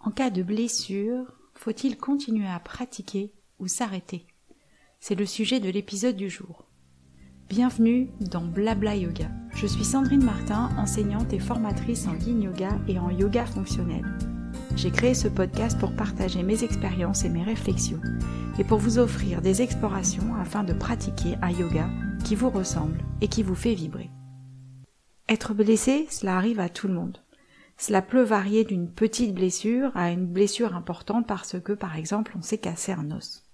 En cas de blessure, faut-il continuer à pratiquer ou s'arrêter? C'est le sujet de l'épisode du jour. Bienvenue dans Blabla Yoga. Je suis Sandrine Martin, enseignante et formatrice en yin yoga et en yoga fonctionnel. J'ai créé ce podcast pour partager mes expériences et mes réflexions et pour vous offrir des explorations afin de pratiquer un yoga qui vous ressemble et qui vous fait vibrer. Être blessé, cela arrive à tout le monde. Cela peut varier d'une petite blessure à une blessure importante parce que, par exemple, on s'est cassé un os.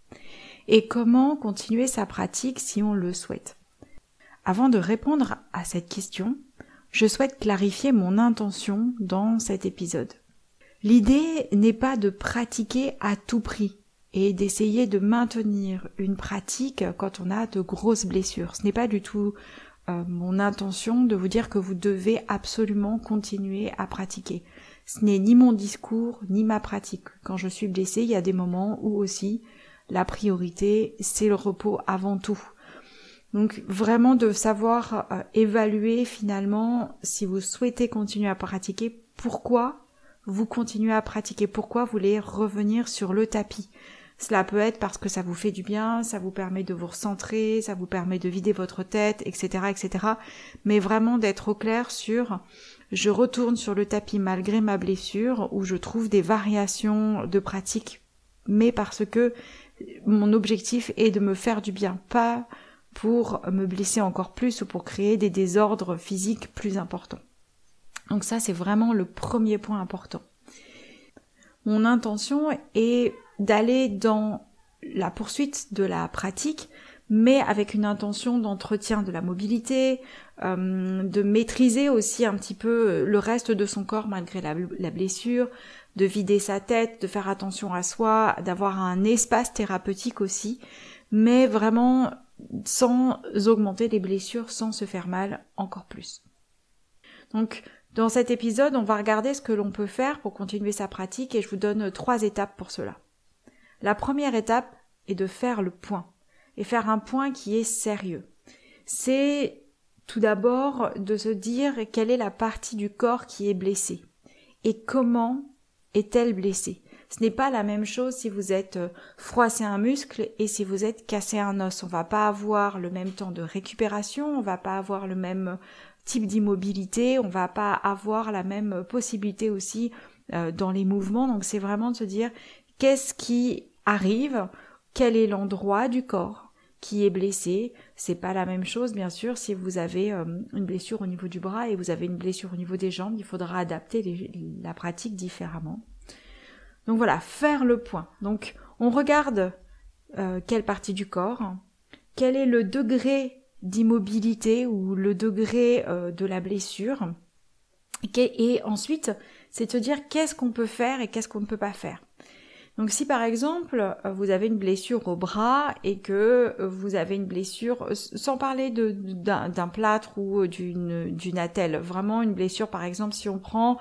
Et comment continuer sa pratique si on le souhaite? Avant de répondre à cette question, je souhaite clarifier mon intention dans cet épisode. L'idée n'est pas de pratiquer à tout prix et d'essayer de maintenir une pratique quand on a de grosses blessures. Ce n'est pas du tout euh, mon intention de vous dire que vous devez absolument continuer à pratiquer. Ce n'est ni mon discours ni ma pratique. Quand je suis blessée, il y a des moments où aussi la priorité, c'est le repos avant tout. Donc vraiment de savoir euh, évaluer finalement si vous souhaitez continuer à pratiquer, pourquoi vous continuez à pratiquer, pourquoi vous voulez revenir sur le tapis. Cela peut être parce que ça vous fait du bien, ça vous permet de vous recentrer, ça vous permet de vider votre tête, etc., etc. Mais vraiment d'être au clair sur je retourne sur le tapis malgré ma blessure où je trouve des variations de pratique, mais parce que mon objectif est de me faire du bien, pas pour me blesser encore plus ou pour créer des désordres physiques plus importants. Donc ça, c'est vraiment le premier point important. Mon intention est d'aller dans la poursuite de la pratique, mais avec une intention d'entretien de la mobilité, euh, de maîtriser aussi un petit peu le reste de son corps malgré la, la, blessure, de vider sa tête, de faire attention à soi, d'avoir un espace thérapeutique aussi, mais vraiment sans augmenter les blessures, sans se faire mal encore plus. Donc dans cet épisode, on va regarder ce que l'on peut faire pour continuer sa pratique et je vous donne trois étapes pour cela. La première étape est de faire le point et faire un point qui est sérieux. C'est tout d'abord de se dire quelle est la partie du corps qui est blessée et comment est-elle blessée. Ce n'est pas la même chose si vous êtes euh, froissé un muscle et si vous êtes cassé un os. On va pas avoir le même temps de récupération, on va pas avoir le même type d'immobilité, on va pas avoir la même possibilité aussi euh, dans les mouvements. Donc c'est vraiment de se dire qu'est-ce qui arrive, quel est l'endroit du corps qui est blessé? C'est pas la même chose, bien sûr, si vous avez euh, une blessure au niveau du bras et vous avez une blessure au niveau des jambes, il faudra adapter la pratique différemment. Donc voilà, faire le point. Donc on regarde euh, quelle partie du corps, quel est le degré d'immobilité ou le degré euh, de la blessure. Et ensuite, c'est se dire qu'est-ce qu'on peut faire et qu'est-ce qu'on ne peut pas faire. Donc si par exemple euh, vous avez une blessure au bras et que euh, vous avez une blessure, sans parler d'un plâtre ou d'une d'une attelle, vraiment une blessure par exemple si on prend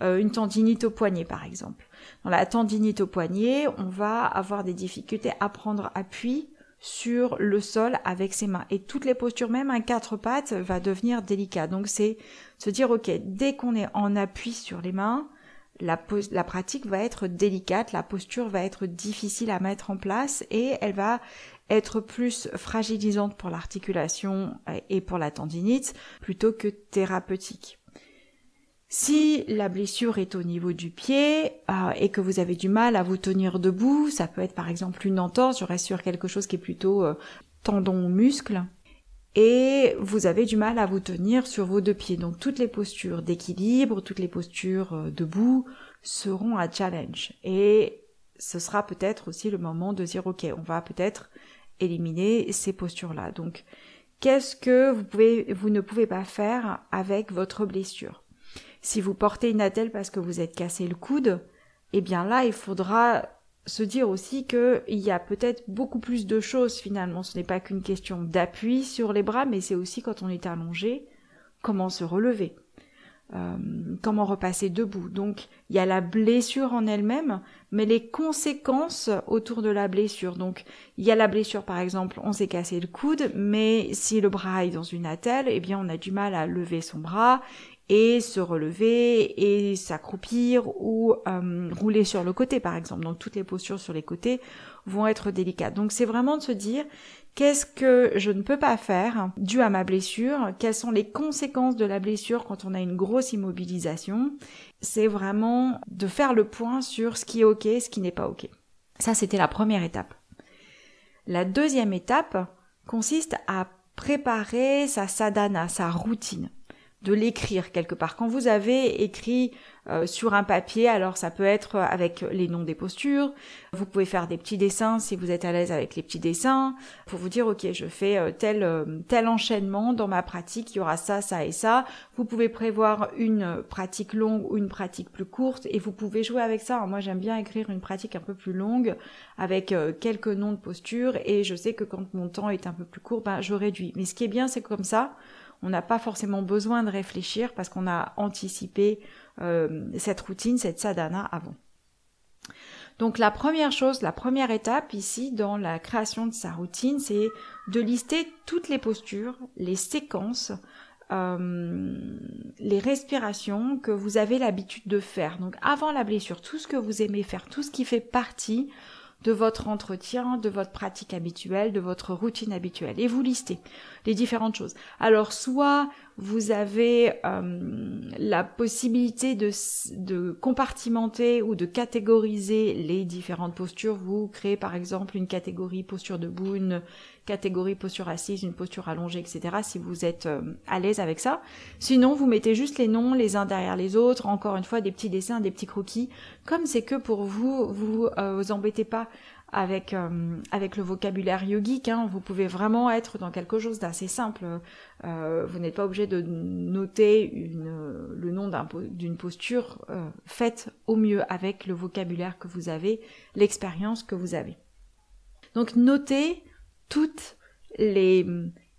une tendinite au poignet par exemple. Dans la tendinite au poignet, on va avoir des difficultés à prendre appui sur le sol avec ses mains. Et toutes les postures, même un quatre pattes, va devenir délicat. Donc c'est se dire, ok, dès qu'on est en appui sur les mains, la, la, pratique va être délicate, la posture va être difficile à mettre en place et elle va être plus fragilisante pour l'articulation euh, et pour la tendinite plutôt que thérapeutique. Si la blessure est au niveau du pied euh, et que vous avez du mal à vous tenir debout, ça peut être par exemple une entorse, je reste sur quelque chose qui est plutôt euh, tendon ou muscle, et vous avez du mal à vous tenir sur vos deux pieds. Donc toutes les postures d'équilibre, toutes les postures euh, debout seront un challenge. Et ce sera peut-être aussi le moment de dire ok, on va peut-être éliminer ces postures-là. Donc qu'est-ce que vous pouvez, vous ne pouvez pas faire avec votre blessure? Si vous portez une attelle parce que vous êtes cassé le coude, eh bien là, il faudra se dire aussi qu'il y a peut-être beaucoup plus de choses finalement. Ce n'est pas qu'une question d'appui sur les bras, mais c'est aussi quand on est allongé, comment se relever, euh, comment repasser debout. Donc il y a la blessure en elle-même, mais les conséquences autour de la blessure. Donc il y a la blessure par exemple, on s'est cassé le coude, mais si le bras est dans une attelle, eh bien on a du mal à lever son bras et se relever et s'accroupir ou euh, rouler sur le côté par exemple. Donc toutes les postures sur les côtés vont être délicates. Donc c'est vraiment de se dire qu'est-ce que je ne peux pas faire dû à ma blessure, quelles sont les conséquences de la blessure quand on a une grosse immobilisation? C'est vraiment de faire le point sur ce qui est ok, ce qui n'est pas ok. Ça c'était la première étape. La deuxième étape consiste à préparer sa sadhana, sa routine de l'écrire quelque part. Quand vous avez écrit euh, sur un papier, alors ça peut être avec les noms des postures, vous pouvez faire des petits dessins si vous êtes à l'aise avec les petits dessins, pour vous dire ok je fais euh, tel euh, tel enchaînement dans ma pratique, il y aura ça, ça et ça. Vous pouvez prévoir une pratique longue ou une pratique plus courte et vous pouvez jouer avec ça. moi j'aime bien écrire une pratique un peu plus longue avec quelques noms de postures et je sais que quand mon temps est un peu plus court, ben je réduis. Mais ce qui est bien c'est comme ça on n'a pas forcément besoin de réfléchir parce qu'on a anticipé euh, cette routine, cette sadhana avant. Donc la première chose, la première étape ici dans la création de sa routine, c'est de lister toutes les postures, les séquences, euh, les respirations que vous avez l'habitude de faire. Donc avant la blessure, tout ce que vous aimez faire, tout ce qui fait partie de votre entretien, de votre pratique habituelle, de votre routine habituelle. Et vous listez les différentes choses. Alors soit vous avez euh, la possibilité de, de, compartimenter ou de catégoriser les différentes postures. Vous créez par exemple une catégorie posture debout, une catégorie posture assise, une posture allongée, etc. si vous êtes euh, à l'aise avec ça. Sinon, vous mettez juste les noms les uns derrière les autres, encore une fois des petits dessins, des petits croquis. Comme c'est que pour vous, vous euh, vous embêtez pas avec euh, avec le vocabulaire yogique. Hein, vous pouvez vraiment être dans quelque chose d'assez simple. Euh, vous n'êtes pas obligé de noter le nom d'une posture. Euh, faites au mieux avec le vocabulaire que vous avez, l'expérience que vous avez. Donc notez toutes les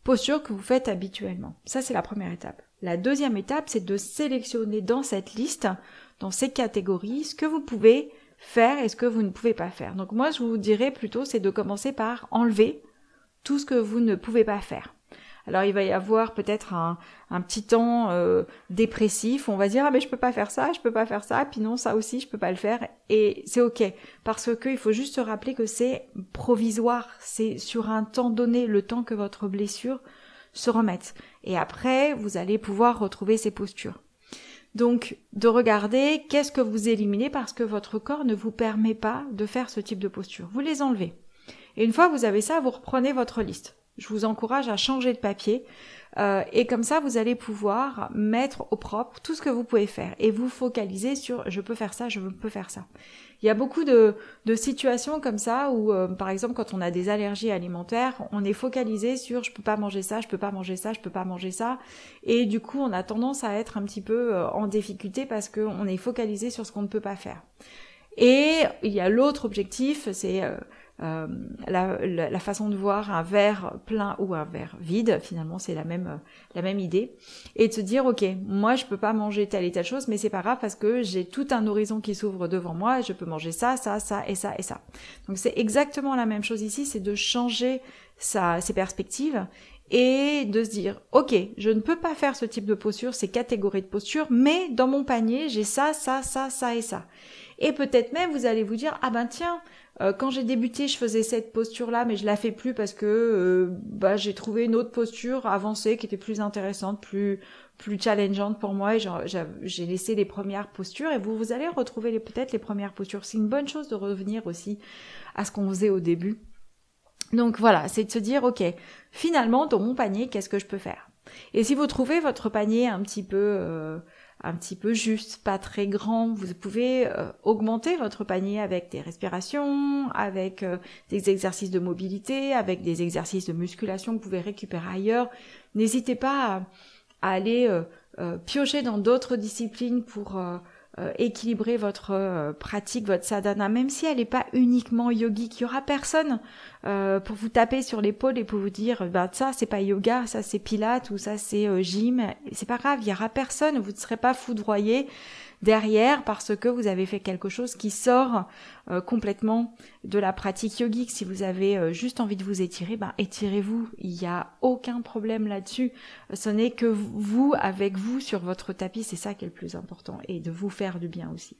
postures que vous faites habituellement. Ça c'est la première étape. La deuxième étape, c'est de sélectionner dans cette liste, dans ces catégories, ce que vous pouvez faire et ce que vous ne pouvez pas faire. Donc moi, je vous dirais plutôt, c'est de commencer par enlever tout ce que vous ne pouvez pas faire. Alors il va y avoir peut-être un, petit temps euh, dépressif, on va dire ah mais je peux pas faire ça, je peux pas faire ça, puis non ça aussi je peux pas le faire et c'est ok parce que il faut juste se rappeler que c'est provisoire, c'est sur un temps donné, le temps que votre blessure se remette et après vous allez pouvoir retrouver ces postures. Donc, de regarder qu'est-ce que vous éliminez parce que votre corps ne vous permet pas de faire ce type de posture. Vous les enlevez. Et une fois que vous avez ça, vous reprenez votre liste. Je vous encourage à changer de papier. Euh, et comme ça, vous allez pouvoir mettre au propre tout ce que vous pouvez faire et vous focaliser sur je peux faire ça, je peux faire ça. Il y a beaucoup de, situations comme ça où, euh, par exemple, quand on a des allergies alimentaires, on est focalisé sur je peux pas manger ça, je peux pas manger ça, je peux pas manger ça, et du coup, on a tendance à être un petit peu euh, en difficulté parce qu'on est focalisé sur ce qu'on ne peut pas faire. Et il y a l'autre objectif, c'est euh, la, la, façon de voir un verre plein ou un verre vide, finalement c'est la même la même idée, et de se dire ok, moi je peux pas manger telle et telle chose, mais c'est pas grave parce que j'ai tout un horizon qui s'ouvre devant moi, et je peux manger ça, ça, ça et ça et ça. Donc c'est exactement la même chose ici, c'est de changer sa, ses perspectives et de se dire ok je ne peux pas faire ce type de posture ces catégories de posture mais dans mon panier j'ai ça ça ça ça et ça et peut-être même vous allez vous dire ah ben tiens euh, quand j'ai débuté, je faisais cette posture-là, mais je la fais plus parce que euh, bah, j'ai trouvé une autre posture avancée qui était plus intéressante, plus plus challengeante pour moi. Et j'ai laissé les premières postures et vous vous allez retrouver peut-être les premières postures. C'est une bonne chose de revenir aussi à ce qu'on faisait au début. Donc voilà, c'est de se dire ok, finalement dans mon panier, qu'est-ce que je peux faire? Et si vous trouvez votre panier un petit peu euh, un petit peu juste, pas très grand. Vous pouvez euh, augmenter votre panier avec des respirations, avec euh, des exercices de mobilité, avec des exercices de musculation que vous pouvez récupérer ailleurs. N'hésitez pas à, aller euh, piocher dans d'autres disciplines pour euh, équilibrer votre euh, pratique, votre sadhana, même si elle n'est pas uniquement yogique. Il y aura personne euh, pour vous taper sur l'épaule et pour vous dire bah ça c'est pas yoga, ça c'est pilates ou ça c'est gym. C'est pas grave, il y aura personne, vous ne serez pas foudroyé derrière parce que vous avez fait quelque chose qui sort euh, complètement de la pratique yogique. Si vous avez euh, juste envie de vous étirer, ben étirez-vous. Il n'y a aucun problème là-dessus. Ce n'est que vous avec vous sur votre tapis, c'est ça qui est le plus important et de vous faire du bien aussi.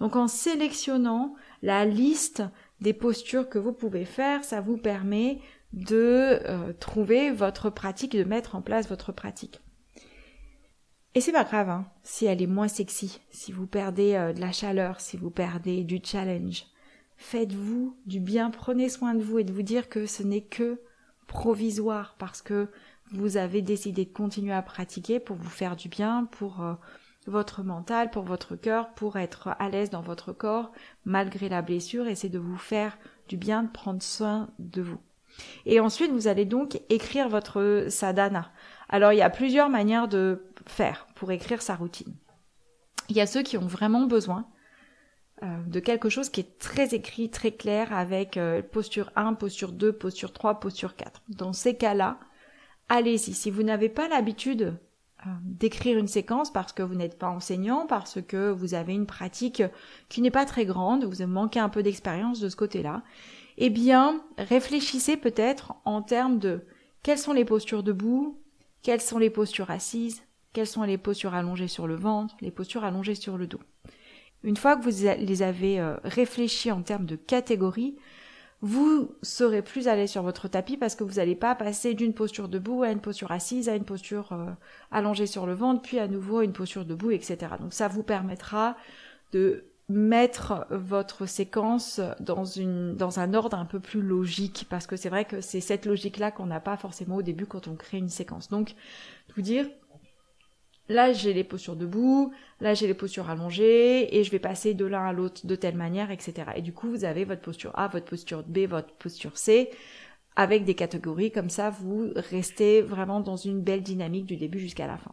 Donc en sélectionnant la liste des postures que vous pouvez faire, ça vous permet de euh, trouver votre pratique, de mettre en place votre pratique. Et c'est pas grave hein, si elle est moins sexy, si vous perdez euh, de la chaleur, si vous perdez du challenge. Faites-vous du bien, prenez soin de vous et de vous dire que ce n'est que provisoire parce que vous avez décidé de continuer à pratiquer pour vous faire du bien, pour euh, votre mental, pour votre cœur, pour être à l'aise dans votre corps malgré la blessure et c'est de vous faire du bien, de prendre soin de vous. Et ensuite, vous allez donc écrire votre sadhana. Alors, il y a plusieurs manières de faire pour écrire sa routine. Il y a ceux qui ont vraiment besoin euh, de quelque chose qui est très écrit, très clair, avec euh, posture 1, posture 2, posture 3, posture 4. Dans ces cas-là, allez-y. Si vous n'avez pas l'habitude euh, d'écrire une séquence parce que vous n'êtes pas enseignant, parce que vous avez une pratique qui n'est pas très grande, vous manquez un peu d'expérience de ce côté-là, eh bien, réfléchissez peut-être en termes de quelles sont les postures debout, quelles sont les postures assises, quelles sont les postures allongées sur le ventre, les postures allongées sur le dos. Une fois que vous les avez euh, réfléchies en termes de catégories, vous serez plus à sur votre tapis parce que vous n'allez pas passer d'une posture debout à une posture assise, à une posture euh, allongée sur le ventre, puis à nouveau à une posture debout, etc. Donc ça vous permettra de mettre votre séquence dans une dans un ordre un peu plus logique parce que c'est vrai que c'est cette logique là qu'on n'a pas forcément au début quand on crée une séquence. Donc vous dire là j'ai les postures debout, là j'ai les postures allongées et je vais passer de l'un à l'autre de telle manière, etc. Et du coup vous avez votre posture A, votre posture B, votre posture C avec des catégories comme ça vous restez vraiment dans une belle dynamique du début jusqu'à la fin.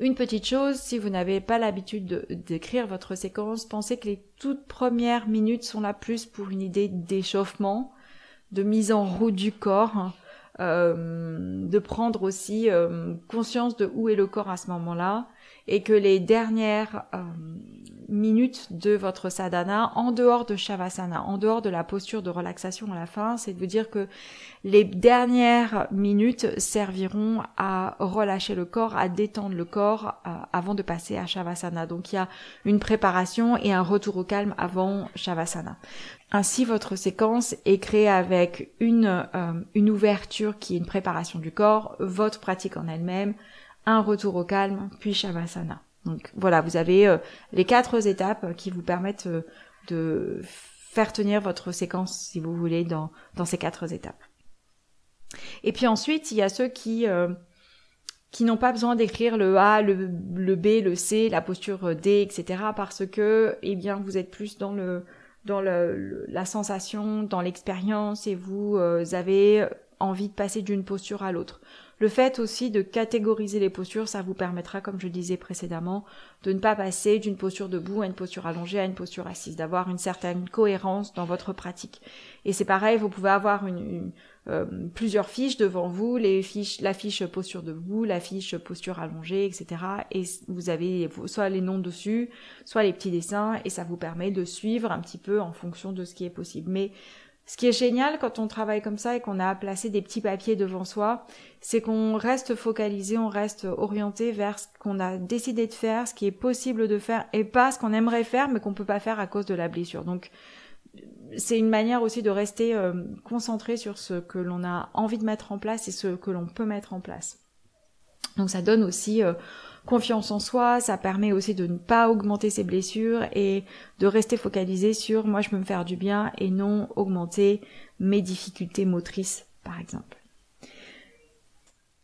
Une petite chose, si vous n'avez pas l'habitude d'écrire votre séquence, pensez que les toutes premières minutes sont là plus pour une idée d'échauffement, de mise en route du corps, hein, euh, de prendre aussi euh, conscience de où est le corps à ce moment-là, et que les dernières euh, minutes de votre sadhana, en dehors de shavasana, en dehors de la posture de relaxation à la fin, c'est de vous dire que les dernières minutes serviront à relâcher le corps, à détendre le corps euh, avant de passer à shavasana. Donc il y a une préparation et un retour au calme avant shavasana. Ainsi, votre séquence est créée avec une, euh, une ouverture qui est une préparation du corps, votre pratique en elle-même, un retour au calme, puis Shavasana. Donc voilà, vous avez euh, les quatre étapes qui vous permettent euh, de faire tenir votre séquence, si vous voulez, dans, ces quatre étapes. Et puis ensuite, il y a ceux qui euh, qui n'ont pas besoin d'écrire le A, le, B, le C, la posture D, etc. parce que, eh bien, vous êtes plus dans le dans la sensation, dans l'expérience, et vous avez envie de passer d'une posture à l'autre. Le fait aussi de catégoriser les postures, ça vous permettra, comme je disais précédemment, de ne pas passer d'une posture debout à une posture allongée à une posture assise, d'avoir une certaine cohérence dans votre pratique. Et c'est pareil, vous pouvez avoir euh, plusieurs fiches devant vous, les fiches, la fiche posture debout, la fiche posture allongée, etc. Et vous avez soit les noms dessus, soit les petits dessins, et ça vous permet de suivre un petit peu en fonction de ce qui est possible. Mais ce qui est génial quand on travaille comme ça et qu'on a placé des petits papiers devant soi, c'est qu'on reste focalisé, on reste orienté vers ce qu'on a décidé de faire, ce qui est possible de faire et pas ce qu'on aimerait faire mais qu'on peut pas faire à cause de la blessure. Donc c'est une manière aussi de rester euh, concentré sur ce que l'on a envie de mettre en place et ce que l'on peut mettre en place. Donc ça donne aussi euh, confiance en soi, ça permet aussi de ne pas augmenter ses blessures et de rester focalisé sur moi je peux me faire du bien et non augmenter mes difficultés motrices par exemple.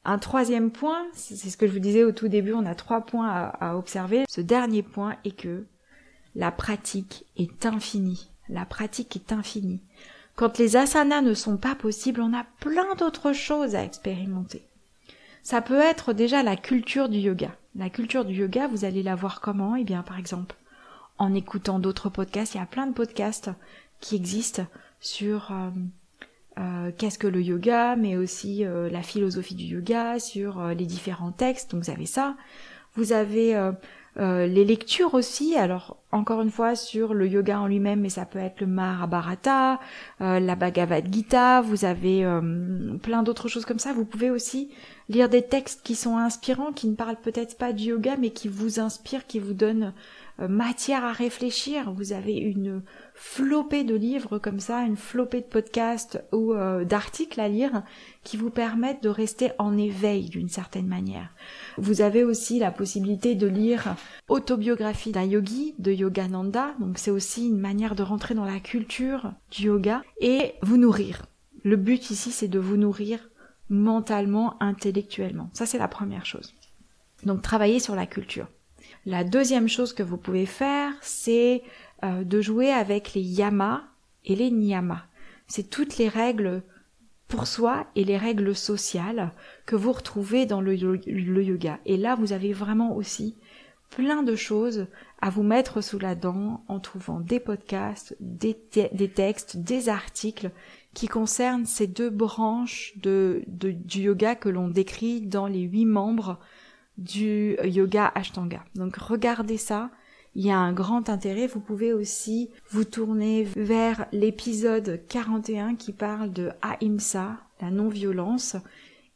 Un troisième point, c'est ce que je vous disais au tout début, on a trois points à, observer. Ce dernier point est que la pratique est infinie. La pratique est infinie. Quand les asanas ne sont pas possibles, on a plein d'autres choses à expérimenter. Ça peut être déjà la culture du yoga. La culture du yoga, vous allez la voir comment? Eh bien, par exemple, en écoutant d'autres podcasts. Il y a plein de podcasts qui existent sur euh, euh, qu'est-ce que le yoga, mais aussi euh, la philosophie du yoga, sur les différents textes. Donc vous avez ça. Vous avez Euh, les lectures aussi, alors encore une fois sur le yoga en lui-même, mais ça peut être le Mahabharata, euh, la Bhagavad Gita, vous avez euh, plein d'autres choses comme ça. Vous pouvez aussi lire des textes qui sont inspirants, qui ne parlent peut-être pas du yoga, mais qui vous inspirent, qui vous donnent euh, matière à réfléchir. Vous avez une flopée de livres comme ça, une flopée de podcasts ou euh, d'articles à lire qui vous permettent de rester en éveil d'une certaine manière. Vous avez aussi la possibilité de lire Autobiographie d'un yogi de Yogananda, donc c'est aussi une manière de rentrer dans la culture du yoga et vous nourrir. Le but ici c'est de vous nourrir mentalement, intellectuellement. Ça c'est la première chose. Donc travailler sur la culture. La deuxième chose que vous pouvez faire, c'est euh, de jouer avec les yamas et les niyamas. C'est toutes les règles pour soi et les règles sociales que vous retrouvez dans le, yoga. Et là, vous avez vraiment aussi plein de choses à vous mettre sous la dent en trouvant des podcasts, des, textes, des articles qui concernent ces deux branches du yoga que l'on décrit dans les huit membres du yoga Ashtanga. Donc regardez ça, il y a un grand intérêt. Vous pouvez aussi vous tourner vers l'épisode 41 qui parle de Ahimsa, la non-violence,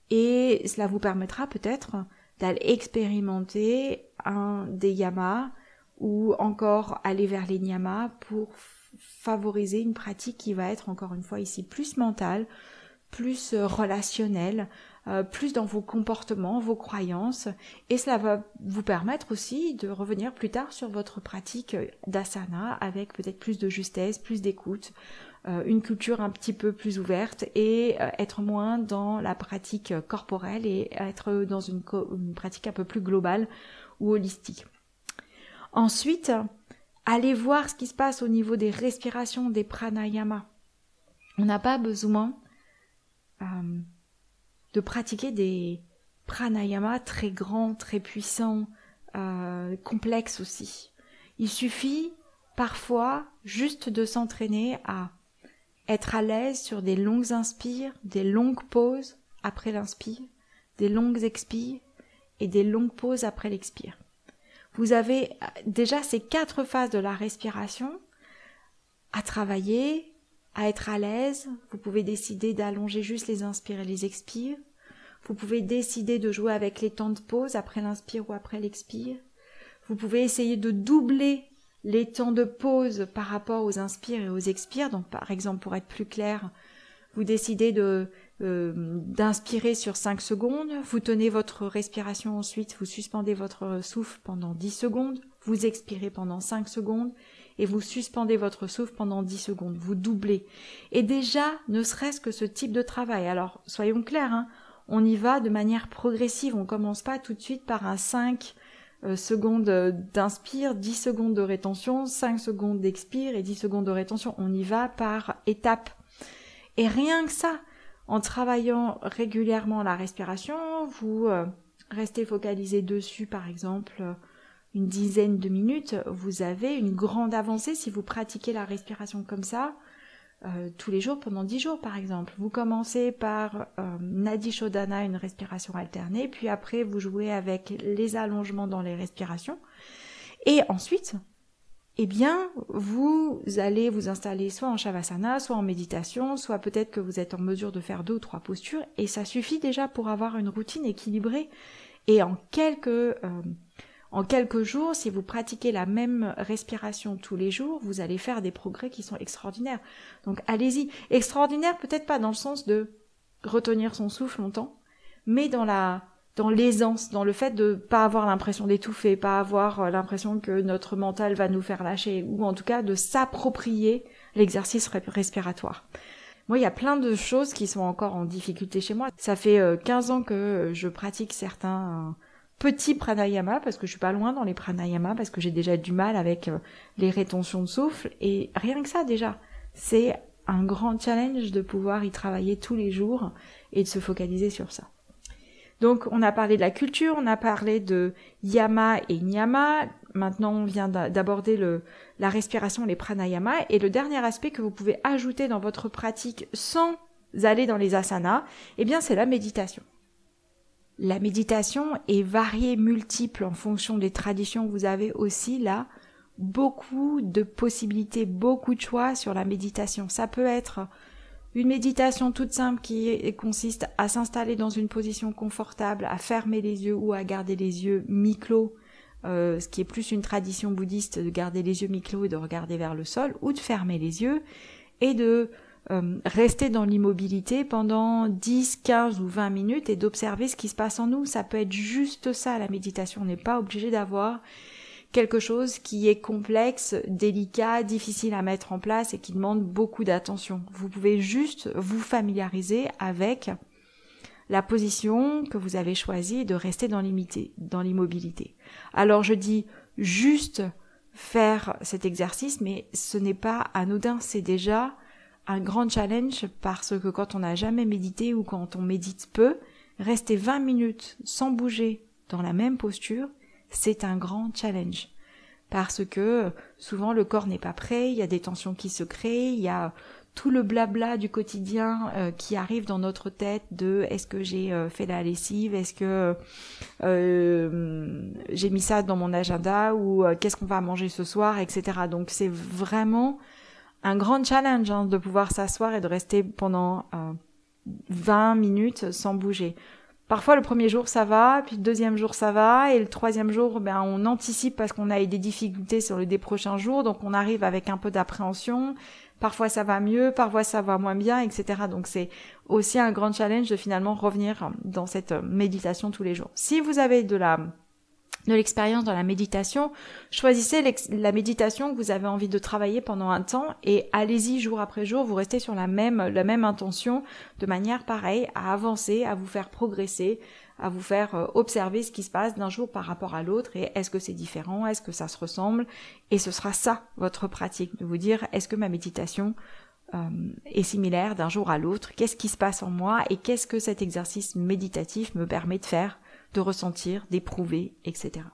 et cela vous permettra peut-être d'aller expérimenter un des yamas ou encore aller vers les niyamas pour favoriser une pratique qui va être encore une fois ici plus mentale, plus relationnelle, euh, plus dans vos comportements, vos croyances, et cela va vous permettre aussi de revenir plus tard sur votre pratique d'asana avec peut-être plus de justesse, plus d'écoute, euh, une culture un petit peu plus ouverte et euh, être moins dans la pratique corporelle et être dans une, une pratique un peu plus globale ou holistique. Ensuite, allez voir ce qui se passe au niveau des respirations, des pranayamas. On n'a pas besoin de pratiquer des pranayama très grands, très puissants, euh, complexes aussi. Il suffit parfois juste de s'entraîner à être à l'aise sur des longues inspires, des longues pauses après l'inspire, des longues expires et des longues pauses après l'expire. Vous avez déjà ces quatre phases de la respiration à travailler, à être à l'aise. Vous pouvez décider d'allonger juste les inspires et les expires. Vous pouvez décider de jouer avec les temps de pause après l'inspire ou après l'expire. Vous pouvez essayer de doubler les temps de pause par rapport aux inspires et aux expires. Donc par exemple, pour être plus clair, vous décidez de euh, d'inspirer sur 5 secondes, vous tenez votre respiration ensuite, vous suspendez votre souffle pendant 10 secondes, vous expirez pendant 5 secondes et vous suspendez votre souffle pendant 10 secondes, vous doublez. Et déjà, ne serait-ce que ce type de travail. Alors, soyons clairs, hein, on y va de manière progressive, on commence pas tout de suite par un 5 euh, secondes d'inspire, 10 secondes de rétention, 5 secondes d'expire et 10 secondes de rétention. On y va par étapes. Et rien que ça, en travaillant régulièrement la respiration, vous euh, restez focalisé dessus par exemple une dizaine de minutes, vous avez une grande avancée si vous pratiquez la respiration comme ça euh, tous les jours pendant dix jours par exemple. Vous commencez par euh, Nadi Shodhana, une respiration alternée, puis après vous jouez avec les allongements dans les respirations. Et ensuite, eh bien, vous allez vous installer soit en Shavasana, soit en méditation, soit peut-être que vous êtes en mesure de faire deux ou trois postures, et ça suffit déjà pour avoir une routine équilibrée. Et en quelques euh, en quelques jours, si vous pratiquez la même respiration tous les jours, vous allez faire des progrès qui sont extraordinaires. Donc allez-y. Extraordinaire peut-être pas dans le sens de retenir son souffle longtemps, mais dans la dans l'aisance, dans le fait de pas avoir l'impression d'étouffer, pas avoir euh, l'impression que notre mental va nous faire lâcher, ou en tout cas de s'approprier l'exercice respiratoire. Moi, il y a plein de choses qui sont encore en difficulté chez moi. Ça fait 15 euh, ans que je pratique certains petit pranayama parce que je suis pas loin dans les pranayama parce que j'ai déjà du mal avec euh, les rétentions de souffle et rien que ça déjà c'est un grand challenge de pouvoir y travailler tous les jours et de se focaliser sur ça. Donc on a parlé de la culture, on a parlé de yama et niyama, maintenant on vient d'aborder le la respiration, les pranayama et le dernier aspect que vous pouvez ajouter dans votre pratique sans aller dans les asanas, eh bien c'est la méditation. La méditation est variée, multiple en fonction des traditions. Vous avez aussi là beaucoup de possibilités, beaucoup de choix sur la méditation. Ça peut être une méditation toute simple qui consiste à s'installer dans une position confortable, à fermer les yeux ou à garder les yeux mi-clos, euh, ce qui est plus une tradition bouddhiste de garder les yeux mi-clos et de regarder vers le sol, ou de fermer les yeux et de euh, rester dans l'immobilité pendant 10, 15 ou 20 minutes et d'observer ce qui se passe en nous. Ça peut être juste ça, la méditation. On n'est pas obligé d'avoir quelque chose qui est complexe, délicat, difficile à mettre en place et qui demande beaucoup d'attention. Vous pouvez juste vous familiariser avec la position que vous avez choisie de rester dans l'immobilité. Alors je dis juste faire cet exercice, mais ce n'est pas anodin, c'est déjà un grand challenge parce que quand on n'a jamais médité ou quand on médite peu, rester 20 minutes sans bouger dans la même posture, c'est un grand challenge. Parce que souvent le corps n'est pas prêt, il y a des tensions qui se créent, il y a tout le blabla du quotidien euh, qui arrive dans notre tête de est-ce que j'ai euh, fait la lessive, est-ce que euh, j'ai mis ça dans mon agenda? Ou qu'est-ce qu'on va manger ce soir, etc. Donc c'est vraiment un grand challenge hein, de pouvoir s'asseoir et de rester pendant 20 minutes sans bouger. Parfois le premier jour ça va, puis le deuxième jour ça va, et le troisième jour ben on anticipe parce qu'on a eu des difficultés sur le des prochains jours, donc on arrive avec un peu d'appréhension. Parfois ça va mieux, parfois ça va moins bien, etc. Donc c'est aussi un grand challenge de finalement revenir dans cette méditation tous les jours. Si vous avez de la de l'expérience dans la méditation, choisissez la méditation que vous avez envie de travailler pendant un temps et allez-y jour après jour, vous restez sur la même, la même intention de manière pareille à avancer, à vous faire progresser, à vous faire euh, observer ce qui se passe d'un jour par rapport à l'autre et est-ce que c'est différent, est-ce que ça se ressemble et ce sera ça votre pratique, de vous dire est-ce que ma méditation euh, est similaire d'un jour à l'autre, qu'est-ce qui se passe en moi et qu'est-ce que cet exercice méditatif me permet de faire de ressentir, d'éprouver, etc.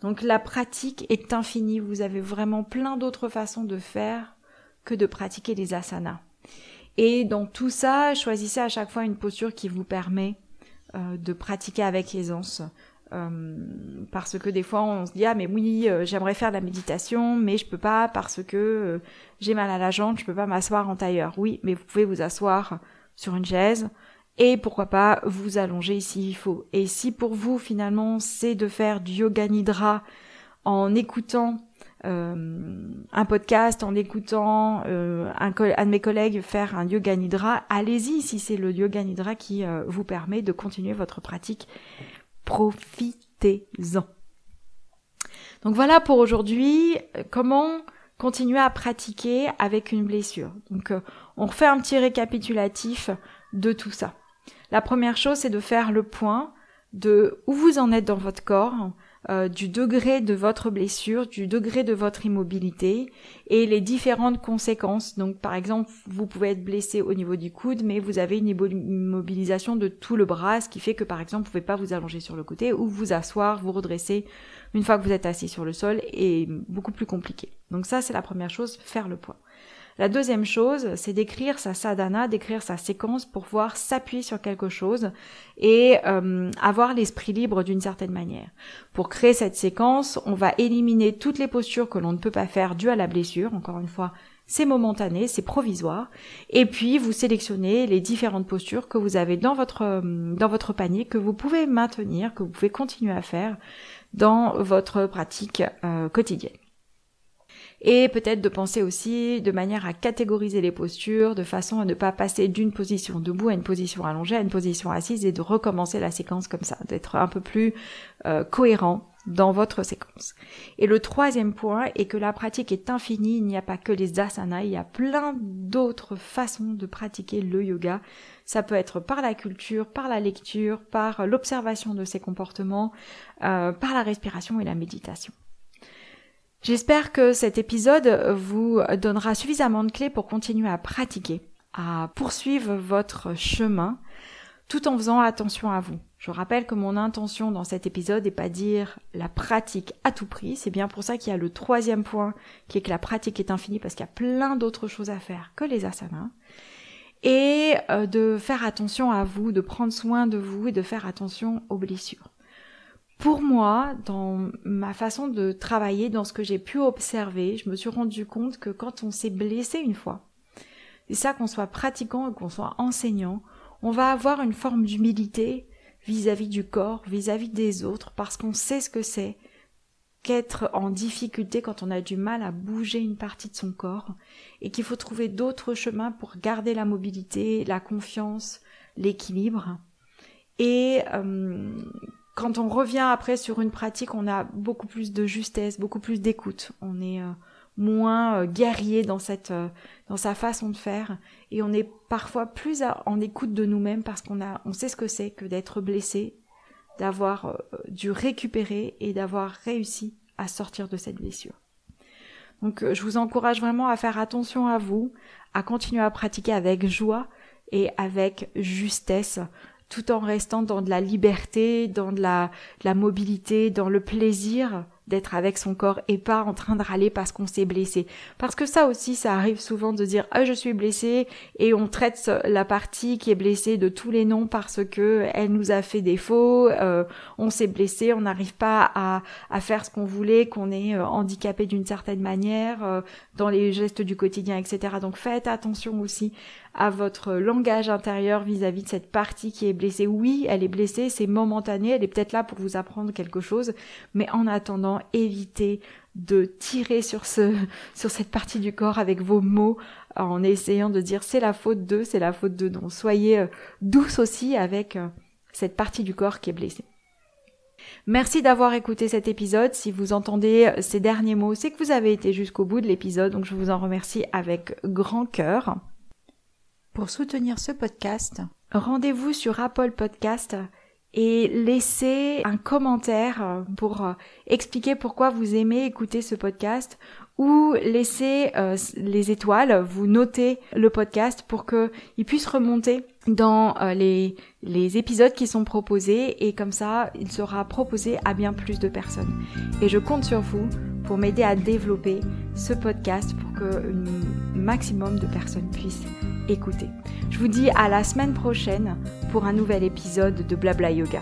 Donc la pratique est infinie, vous avez vraiment plein d'autres façons de faire que de pratiquer les asanas. Et dans tout ça, choisissez à chaque fois une posture qui vous permet euh, de pratiquer avec aisance. Euh, parce que des fois on se dit ah mais oui euh, j'aimerais faire de la méditation mais je peux pas parce que j'ai mal à la jambe je peux pas m'asseoir en tailleur oui mais vous pouvez vous asseoir sur une chaise et pourquoi pas vous allonger s'il faut. Et si pour vous finalement c'est de faire du yoga nidra en écoutant euh, un podcast, en écoutant euh, un, de mes collègues faire un yoga nidra, allez-y si c'est le yoga nidra qui euh, vous permet de continuer votre pratique. Profitez-en. Donc voilà pour aujourd'hui comment continuer à pratiquer avec une blessure. Donc on refait un petit récapitulatif de tout ça. La première chose, c'est de faire le point de où vous en êtes dans votre corps, euh, du degré de votre blessure, du degré de votre immobilité et les différentes conséquences. Donc par exemple, vous pouvez être blessé au niveau du coude, mais vous avez une immobilisation de tout le bras, ce qui fait que par exemple, vous pouvez pas vous allonger sur le côté ou vous asseoir, vous redresser une fois que vous êtes assis sur le sol est beaucoup plus compliqué. Donc ça, c'est la première chose, faire le point. La deuxième chose, c'est d'écrire sa sadhana, d'écrire sa séquence pour pouvoir s'appuyer sur quelque chose et euh, avoir l'esprit libre d'une certaine manière. Pour créer cette séquence, on va éliminer toutes les postures que l'on ne peut pas faire dues à la blessure. Encore une fois, c'est momentané, c'est provisoire. Et puis, vous sélectionnez les différentes postures que vous avez dans votre, euh, dans votre panier, que vous pouvez maintenir, que vous pouvez continuer à faire dans votre pratique euh, quotidienne et peut-être de penser aussi de manière à catégoriser les postures de façon à ne pas passer d'une position debout à une position allongée à une position assise et de recommencer la séquence comme ça, d'être un peu plus euh, cohérent dans votre séquence. Et le troisième point est que la pratique est infinie, il n'y a pas que les asanas, il y a plein d'autres façons de pratiquer le yoga. Ça peut être par la culture, par la lecture, par l'observation de ses comportements, euh, par la respiration et la méditation. J'espère que cet épisode vous donnera suffisamment de clés pour continuer à pratiquer, à poursuivre votre chemin, tout en faisant attention à vous. Je rappelle que mon intention dans cet épisode n'est pas dire la pratique à tout prix, c'est bien pour ça qu'il y a le troisième point qui est que la pratique est infinie parce qu'il y a plein d'autres choses à faire que les asanas. et euh, de faire attention à vous, de prendre soin de vous et de faire attention aux blessures. Pour moi, dans ma façon de travailler, dans ce que j'ai pu observer, je me suis rendu compte que quand on s'est blessé une fois, c'est ça qu'on soit pratiquant ou qu'on soit enseignant, on va avoir une forme d'humilité vis-à-vis du corps, vis-à-vis des autres, parce qu'on sait ce que c'est qu'être en difficulté quand on a du mal à bouger une partie de son corps, et qu'il faut trouver d'autres chemins pour garder la mobilité, la confiance, l'équilibre. Et euh, quand on revient après sur une pratique, on a beaucoup plus de justesse, beaucoup plus d'écoute. On est euh, moins euh, guerrier dans cette euh, dans sa façon de faire et on est parfois plus en écoute de nous-mêmes parce qu'on a on sait ce que c'est que d'être blessé, d'avoir dû récupérer et d'avoir réussi à sortir de cette blessure. Donc je vous encourage vraiment à faire attention à vous, à continuer à pratiquer avec joie et avec justesse tout en restant dans de la liberté, dans de la, de la mobilité, dans le plaisir d'être avec son corps et pas en train de râler parce qu'on s'est blessé. Parce que ça aussi, ça arrive souvent de dire ah je suis blessé et on traite la partie qui est blessée de tous les noms parce que elle nous a fait défaut, euh, on s'est blessé, on n'arrive pas à, à faire ce qu'on voulait, qu'on est euh, handicapé d'une certaine manière euh, dans les gestes du quotidien, etc. Donc faites attention aussi à votre langage intérieur vis-à-vis de cette partie qui est blessée. Oui, elle est blessée, c'est momentané, elle est peut-être là pour vous apprendre quelque chose, mais en attendant, évitez de tirer sur ce, sur cette partie du corps avec vos mots en essayant de dire c'est la faute de, c'est la faute de non. Soyez euh, douce aussi avec euh, cette partie du corps qui est blessée. Merci d'avoir écouté cet épisode. Si vous entendez euh, ces derniers mots, c'est que vous avez été jusqu'au bout de l'épisode, donc je vous en remercie avec grand cœur. Pour soutenir ce podcast, rendez-vous sur Apple Podcast et laissez un commentaire pour euh, expliquer pourquoi vous aimez écouter ce podcast ou laissez euh, les étoiles, vous notez le podcast pour qu'il puisse remonter dans euh, les, les épisodes qui sont proposés et comme ça il sera proposé à bien plus de personnes. Et je compte sur vous pour m'aider à développer ce podcast pour que maximum de personnes puissent écouter. Je vous dis à la semaine prochaine pour un nouvel épisode de Blabla Yoga.